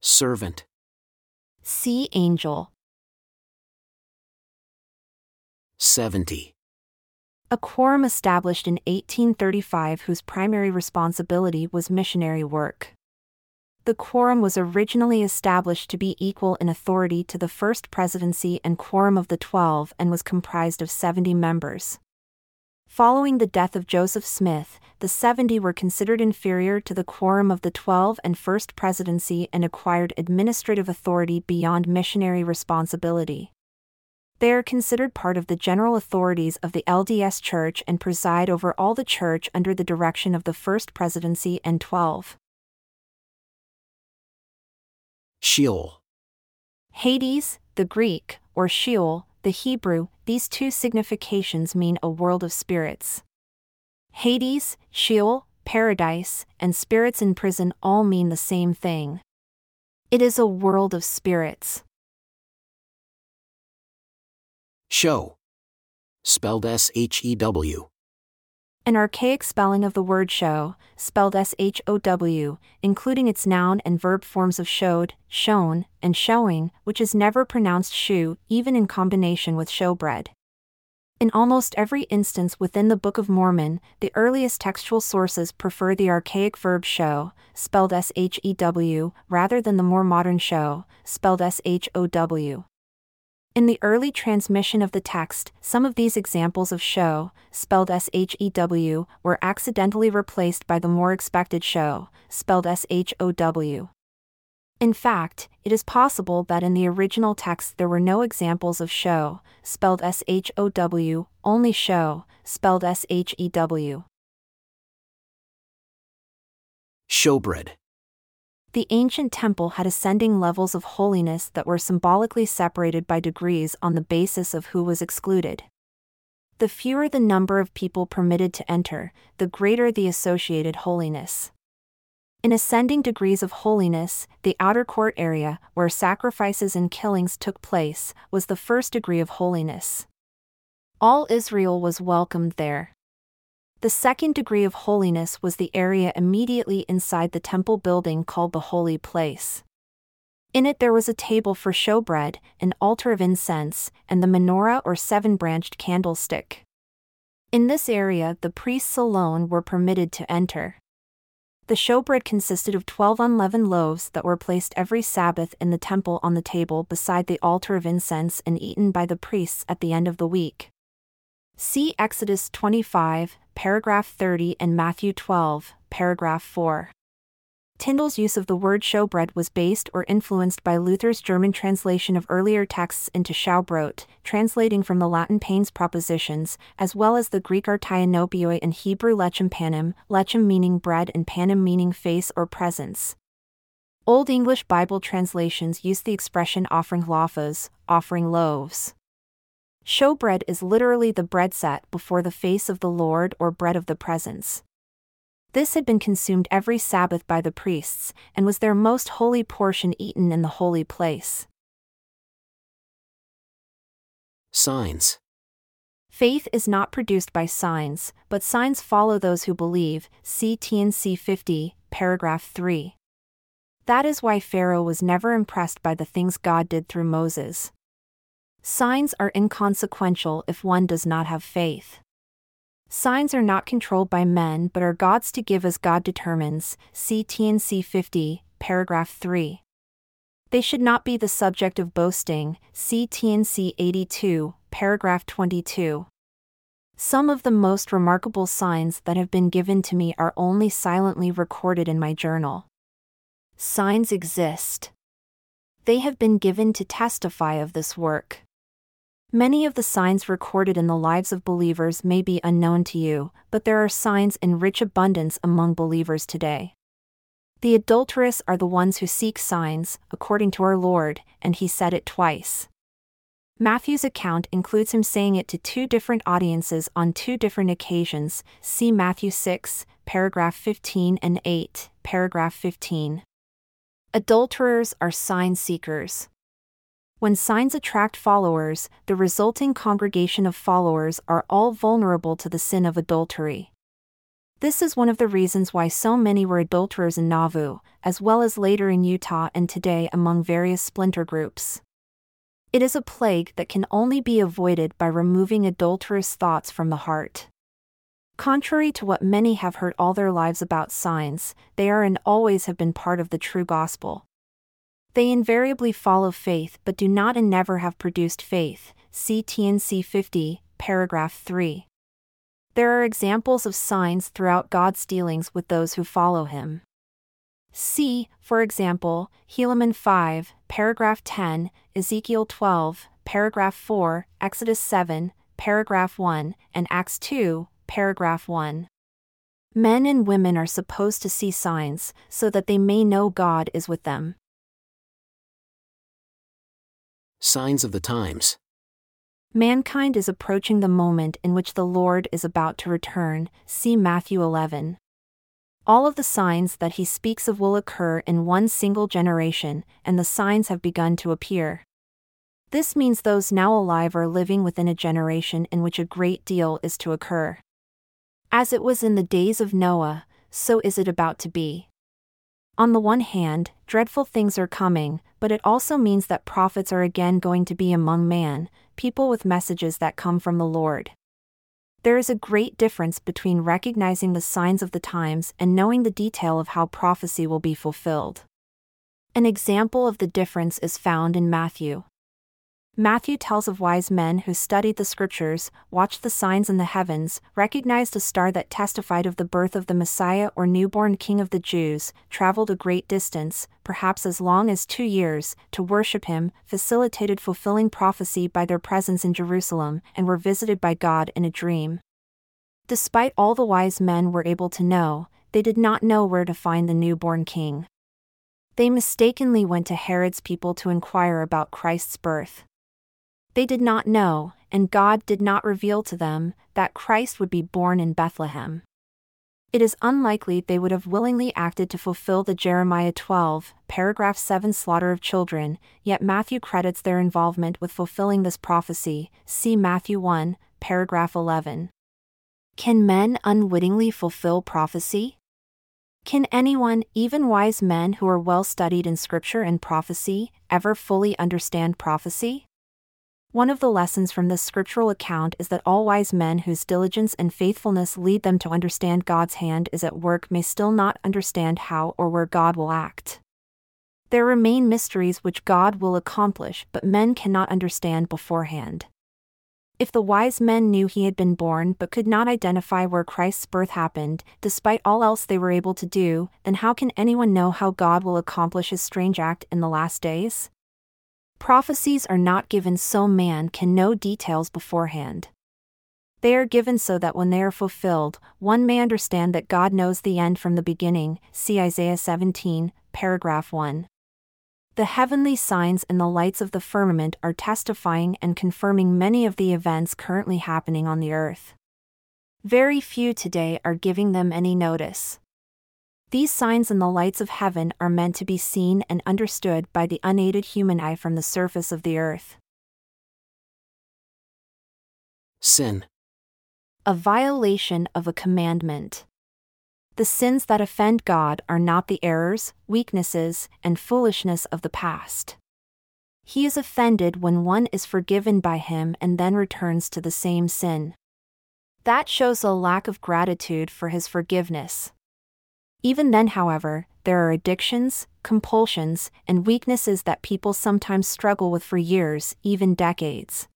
servant, See angel. 70. A quorum established in 1835 whose primary responsibility was missionary work. The quorum was originally established to be equal in authority to the First Presidency and Quorum of the Twelve and was comprised of 70 members. Following the death of Joseph Smith, the 70 were considered inferior to the Quorum of the Twelve and First Presidency and acquired administrative authority beyond missionary responsibility. They are considered part of the general authorities of the LDS Church and preside over all the Church under the direction of the First Presidency and Twelve. Sheol, Hades, the Greek, or Sheol, the Hebrew, these two significations mean a world of spirits. Hades, Sheol, paradise, and spirits in prison all mean the same thing. It is a world of spirits. show. Spelled S H E W. An archaic spelling of the word show, spelled S H O W, including its noun and verb forms of showed, shown, and showing, which is never pronounced shoe, even in combination with showbread. In almost every instance within the Book of Mormon, the earliest textual sources prefer the archaic verb show, spelled S H E W, rather than the more modern show, spelled S H O W. In the early transmission of the text, some of these examples of show, spelled S H E W, were accidentally replaced by the more expected show, spelled S H O W. In fact, it is possible that in the original text there were no examples of show, spelled S H O W, only show, spelled S H E W. Showbread, The ancient temple had ascending levels of holiness that were symbolically separated by degrees on the basis of who was excluded. The fewer the number of people permitted to enter, the greater the associated holiness. In ascending degrees of holiness, the outer court area, where sacrifices and killings took place, was the first degree of holiness. All Israel was welcomed there. The second degree of holiness was the area immediately inside the temple building called the Holy Place. In it there was a table for showbread, an altar of incense, and the menorah or seven branched candlestick. In this area, the priests alone were permitted to enter. The showbread consisted of twelve unleavened loaves that were placed every Sabbath in the temple on the table beside the altar of incense and eaten by the priests at the end of the week. See Exodus 25, paragraph 30 and Matthew 12, paragraph 4. Tyndale's use of the word showbread was based or influenced by Luther's German translation of earlier texts into Schaubrot, translating from the Latin panes propositionis, as well as the Greek artianobioi and Hebrew lechem panim, lechem meaning bread and panim meaning face or presence. Old English Bible translations use the expression offering lafas, offering loaves. Showbread is literally the bread set before the face of the Lord or bread of the presence. This had been consumed every Sabbath by the priests, and was their most holy portion eaten in the holy place. signs, Faith is not produced by signs, but signs follow those who believe. See TNC 50, paragraph 3. That is why Pharaoh was never impressed by the things God did through Moses. Signs are inconsequential if one does not have faith. Signs are not controlled by men but are God's to give as God determines. See TNC 50, paragraph 3. They should not be the subject of boasting. See TNC 82, paragraph 22. Some of the most remarkable signs that have been given to me are only silently recorded in my journal. Signs exist. They have been given to testify of this work. Many of the signs recorded in the lives of believers may be unknown to you, but there are signs in rich abundance among believers today. The adulterous are the ones who seek signs, according to our Lord, and he said it twice. Matthew's account includes him saying it to two different audiences on two different occasions. See Matthew 6, paragraph 15 and 8, paragraph 15. Adulterers are sign seekers. When signs attract followers, the resulting congregation of followers are all vulnerable to the sin of adultery. This is one of the reasons why so many were adulterers in Nauvoo, as well as later in Utah and today among various splinter groups. It is a plague that can only be avoided by removing adulterous thoughts from the heart. Contrary to what many have heard all their lives about signs, they are and always have been part of the true gospel. They invariably follow faith but do not and never have produced faith. See TNC 50, paragraph 3. There are examples of signs throughout God's dealings with those who follow him. See, for example, Helaman 5, paragraph 10, Ezekiel 12, paragraph 4, Exodus 7, paragraph 1, and Acts 2, paragraph 1. Men and women are supposed to see signs, so that they may know God is with them. Signs of the times. Mankind is approaching the moment in which the Lord is about to return. See Matthew 11. All of the signs that he speaks of will occur in one single generation, and the signs have begun to appear. This means those now alive are living within a generation in which a great deal is to occur. As it was in the days of Noah, so is it about to be. On the one hand, dreadful things are coming, but it also means that prophets are again going to be among man, people with messages that come from the Lord. There is a great difference between recognizing the signs of the times and knowing the detail of how prophecy will be fulfilled. An example of the difference is found in Matthew. Matthew tells of wise men who studied the scriptures, watched the signs in the heavens, recognized a star that testified of the birth of the Messiah or newborn King of the Jews, traveled a great distance, perhaps as long as two years, to worship him, facilitated fulfilling prophecy by their presence in Jerusalem, and were visited by God in a dream. Despite all the wise men were able to know, they did not know where to find the newborn king. They mistakenly went to Herod's people to inquire about Christ's birth. They did not know, and God did not reveal to them, that Christ would be born in Bethlehem. It is unlikely they would have willingly acted to fulfill the Jeremiah 12, paragraph 7 slaughter of children, yet Matthew credits their involvement with fulfilling this prophecy. See Matthew 1, paragraph 11. Can men unwittingly fulfill prophecy? Can anyone, even wise men who are well studied in scripture and prophecy, ever fully understand prophecy? One of the lessons from this scriptural account is that all wise men whose diligence and faithfulness lead them to understand God's hand is at work may still not understand how or where God will act. There remain mysteries which God will accomplish, but men cannot understand beforehand. If the wise men knew he had been born but could not identify where Christ's birth happened, despite all else they were able to do, then how can anyone know how God will accomplish his strange act in the last days? Prophecies are not given so man can know details beforehand. They are given so that when they are fulfilled, one may understand that God knows the end from the beginning. See Isaiah 17, paragraph 1. The heavenly signs and the lights of the firmament are testifying and confirming many of the events currently happening on the earth. Very few today are giving them any notice. These signs in the lights of heaven are meant to be seen and understood by the unaided human eye from the surface of the earth. Sin. A violation of a commandment. The sins that offend God are not the errors, weaknesses, and foolishness of the past. He is offended when one is forgiven by him and then returns to the same sin. That shows a lack of gratitude for his forgiveness. Even then, however, there are addictions, compulsions, and weaknesses that people sometimes struggle with for years, even decades.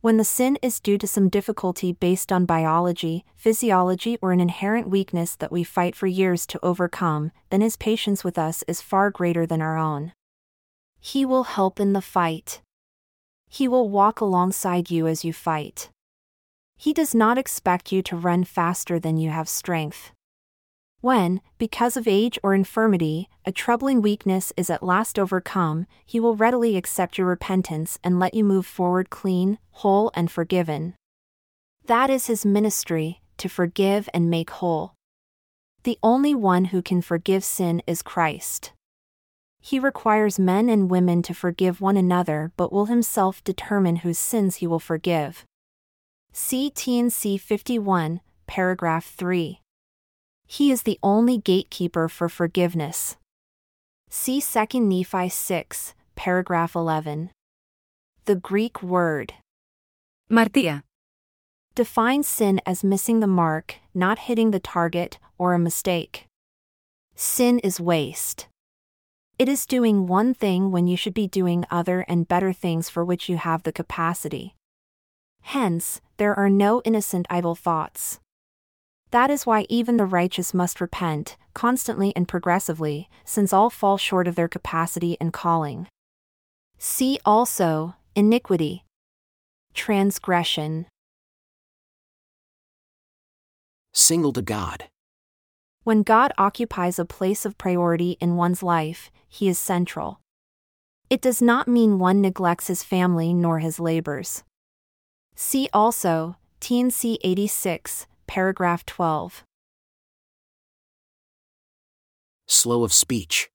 When the sin is due to some difficulty based on biology, physiology, or an inherent weakness that we fight for years to overcome, then his patience with us is far greater than our own. He will help in the fight. He will walk alongside you as you fight. He does not expect you to run faster than you have strength. When, because of age or infirmity, a troubling weakness is at last overcome, he will readily accept your repentance and let you move forward clean, whole, and forgiven. That is his ministry, to forgive and make whole. The only one who can forgive sin is Christ. He requires men and women to forgive one another but will himself determine whose sins he will forgive. See 51, paragraph 3. He is the only gatekeeper for forgiveness. See 2 Nephi 6, paragraph 11. The Greek word Martía. defines sin as missing the mark, not hitting the target, or a mistake. Sin is waste. It is doing one thing when you should be doing other and better things for which you have the capacity. Hence, there are no innocent idle thoughts. That is why even the righteous must repent, constantly and progressively, since all fall short of their capacity and calling. See also, iniquity, transgression, Single to God. When God occupies a place of priority in one's life, he is central. It does not mean one neglects his family nor his labors. See also, TNC 86, paragraph 12. Slow of speech.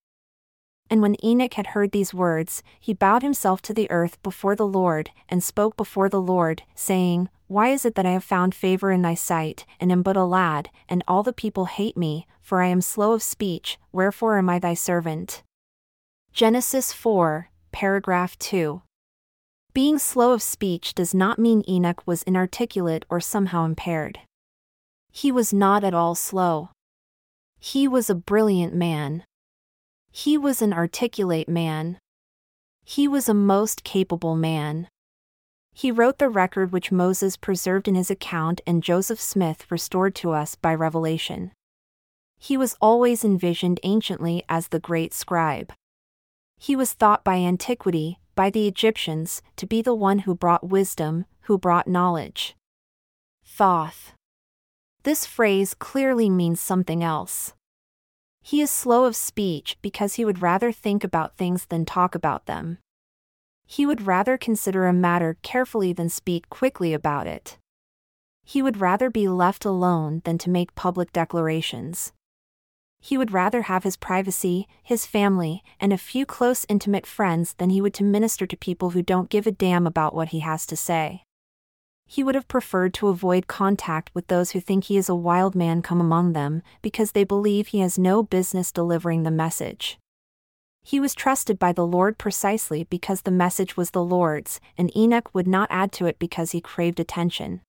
And when Enoch had heard these words, he bowed himself to the earth before the Lord, and spoke before the Lord, saying, Why is it that I have found favor in thy sight, and am but a lad, and all the people hate me, for I am slow of speech, wherefore am I thy servant? Genesis 4, paragraph 2. Being slow of speech does not mean Enoch was inarticulate or somehow impaired. He was not at all slow. He was a brilliant man. He was an articulate man. He was a most capable man. He wrote the record which Moses preserved in his account and Joseph Smith restored to us by revelation. He was always envisioned anciently as the great scribe. He was thought by antiquity, by the Egyptians, to be the one who brought wisdom, who brought knowledge. Thoth. This phrase clearly means something else. He is slow of speech because he would rather think about things than talk about them. He would rather consider a matter carefully than speak quickly about it. He would rather be left alone than to make public declarations. He would rather have his privacy, his family, and a few close intimate friends than he would to minister to people who don't give a damn about what he has to say he would have preferred to avoid contact with those who think he is a wild man come among them, because they believe he has no business delivering the message. He was trusted by the Lord precisely because the message was the Lord's, and Enoch would not add to it because he craved attention.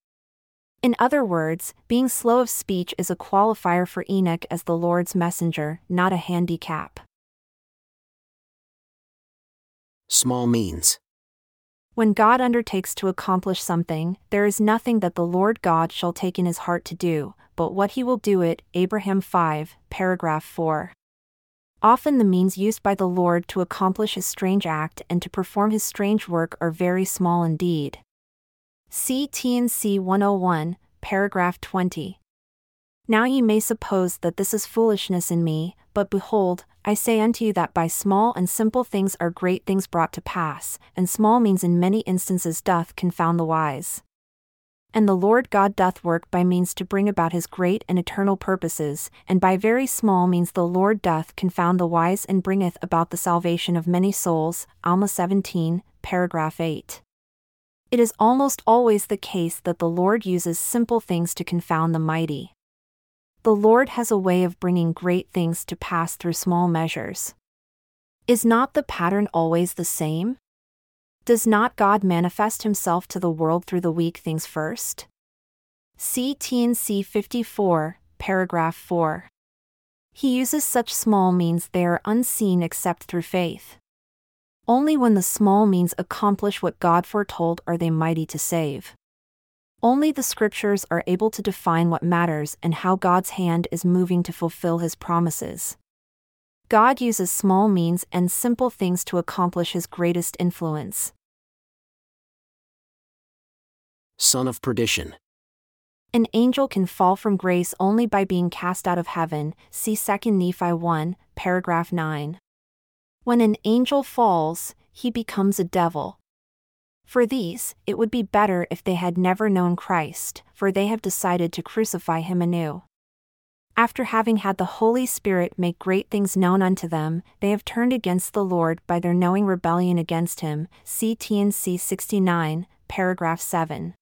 In other words, being slow of speech is a qualifier for Enoch as the Lord's messenger, not a handicap. Small means. When God undertakes to accomplish something, there is nothing that the Lord God shall take in his heart to do, but what he will do it. Abraham 5, paragraph 4. Often the means used by the Lord to accomplish his strange act and to perform his strange work are very small indeed. See TNC 101, paragraph 20. Now ye may suppose that this is foolishness in me, but behold, I say unto you that by small and simple things are great things brought to pass, and small means in many instances doth confound the wise. And the Lord God doth work by means to bring about his great and eternal purposes, and by very small means the Lord doth confound the wise and bringeth about the salvation of many souls. Alma 17, paragraph 8. It is almost always the case that the Lord uses simple things to confound the mighty. The Lord has a way of bringing great things to pass through small measures. Is not the pattern always the same? Does not God manifest himself to the world through the weak things first? See TNC 54, paragraph 4. He uses such small means they are unseen except through faith. Only when the small means accomplish what God foretold are they mighty to save. Only the scriptures are able to define what matters and how God's hand is moving to fulfill his promises. God uses small means and simple things to accomplish his greatest influence. Son of perdition. An angel can fall from grace only by being cast out of heaven. See 2 Nephi 1, paragraph 9. When an angel falls, he becomes a devil. For these, it would be better if they had never known Christ, for they have decided to crucify him anew. After having had the Holy Spirit make great things known unto them, they have turned against the Lord by their knowing rebellion against him. See TNC 69, paragraph 7.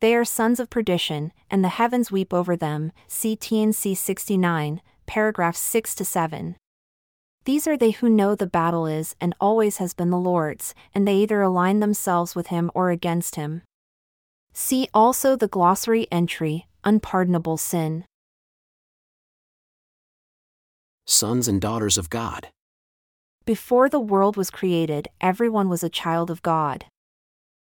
They are sons of perdition, and the heavens weep over them. See TNC 69, paragraphs 6 to 7. These are they who know the battle is and always has been the Lord's, and they either align themselves with him or against him. See also the glossary entry, Unpardonable Sin. Sons and daughters of God. Before the world was created, everyone was a child of God.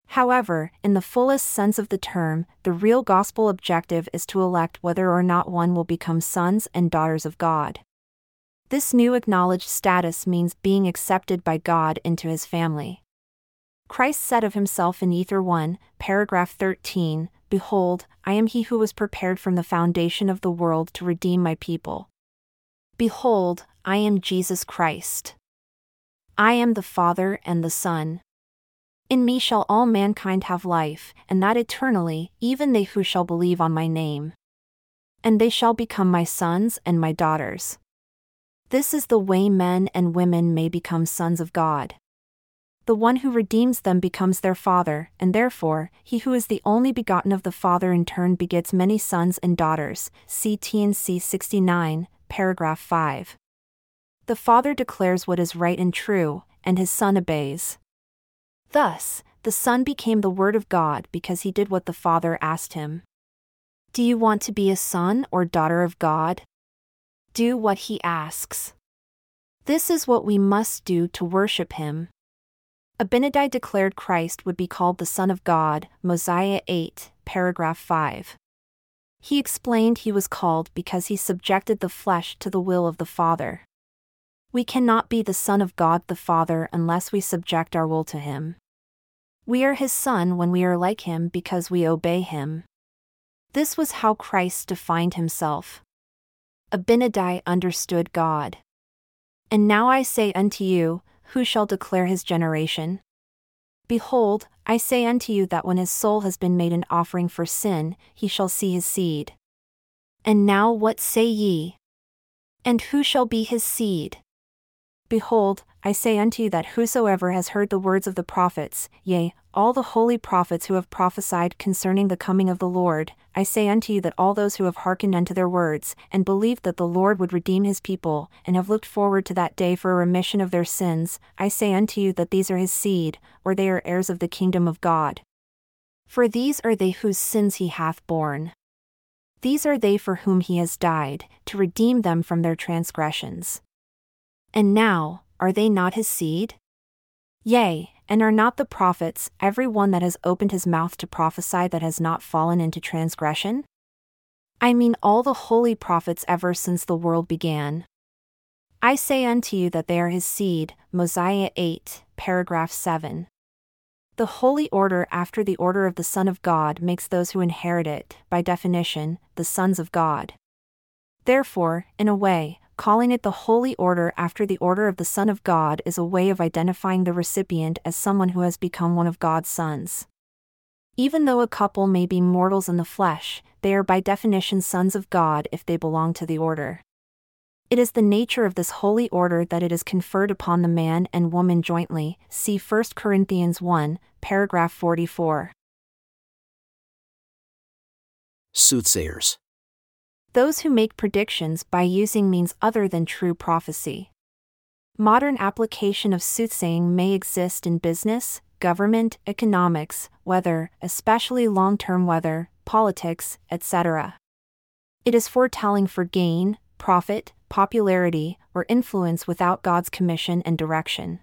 However, in the fullest sense of the term, the real gospel objective is to elect whether or not one will become sons and daughters of God. This new acknowledged status means being accepted by God into his family. Christ said of himself in Ether 1, paragraph 13 Behold, I am he who was prepared from the foundation of the world to redeem my people. Behold, I am Jesus Christ. I am the Father and the Son. In me shall all mankind have life, and that eternally, even they who shall believe on my name. And they shall become my sons and my daughters. This is the way men and women may become sons of God. The one who redeems them becomes their father, and therefore, he who is the only begotten of the Father in turn begets many sons and daughters. See TNC 69, paragraph 5. The Father declares what is right and true, and his Son obeys. Thus, the Son became the Word of God because he did what the Father asked him. Do you want to be a son or daughter of God? Do what he asks. This is what we must do to worship him. Abinadi declared Christ would be called the Son of God, Mosiah 8, paragraph 5. He explained he was called because he subjected the flesh to the will of the Father. We cannot be the Son of God the Father unless we subject our will to Him. We are His Son when we are like Him because we obey Him. This was how Christ defined Himself. Abinadi understood God. And now I say unto you, who shall declare His generation? Behold, I say unto you that when his soul has been made an offering for sin, he shall see his seed. And now what say ye? And who shall be his seed? Behold, I say unto you that whosoever has heard the words of the prophets, yea, all the holy prophets who have prophesied concerning the coming of the Lord, I say unto you that all those who have hearkened unto their words, and believed that the Lord would redeem his people, and have looked forward to that day for a remission of their sins, I say unto you that these are his seed, or they are heirs of the kingdom of God. For these are they whose sins he hath borne. These are they for whom he has died, to redeem them from their transgressions. And now, are they not his seed? Yea, and are not the prophets, every one that has opened his mouth to prophesy that has not fallen into transgression? I mean all the holy prophets ever since the world began. I say unto you that they are his seed. Mosiah 8, paragraph 7. The holy order after the order of the Son of God makes those who inherit it, by definition, the sons of God. Therefore, in a way, calling it the holy order after the order of the Son of God is a way of identifying the recipient as someone who has become one of God's sons. Even though a couple may be mortals in the flesh, they are by definition sons of God if they belong to the order. It is the nature of this holy order that it is conferred upon the man and woman jointly. See 1 Corinthians 1, paragraph 44. Soothsayers. Those who make predictions by using means other than true prophecy. Modern application of soothsaying may exist in business, government, economics, weather, especially long term weather, politics, etc. It is foretelling for gain, profit, popularity, or influence without God's commission and direction.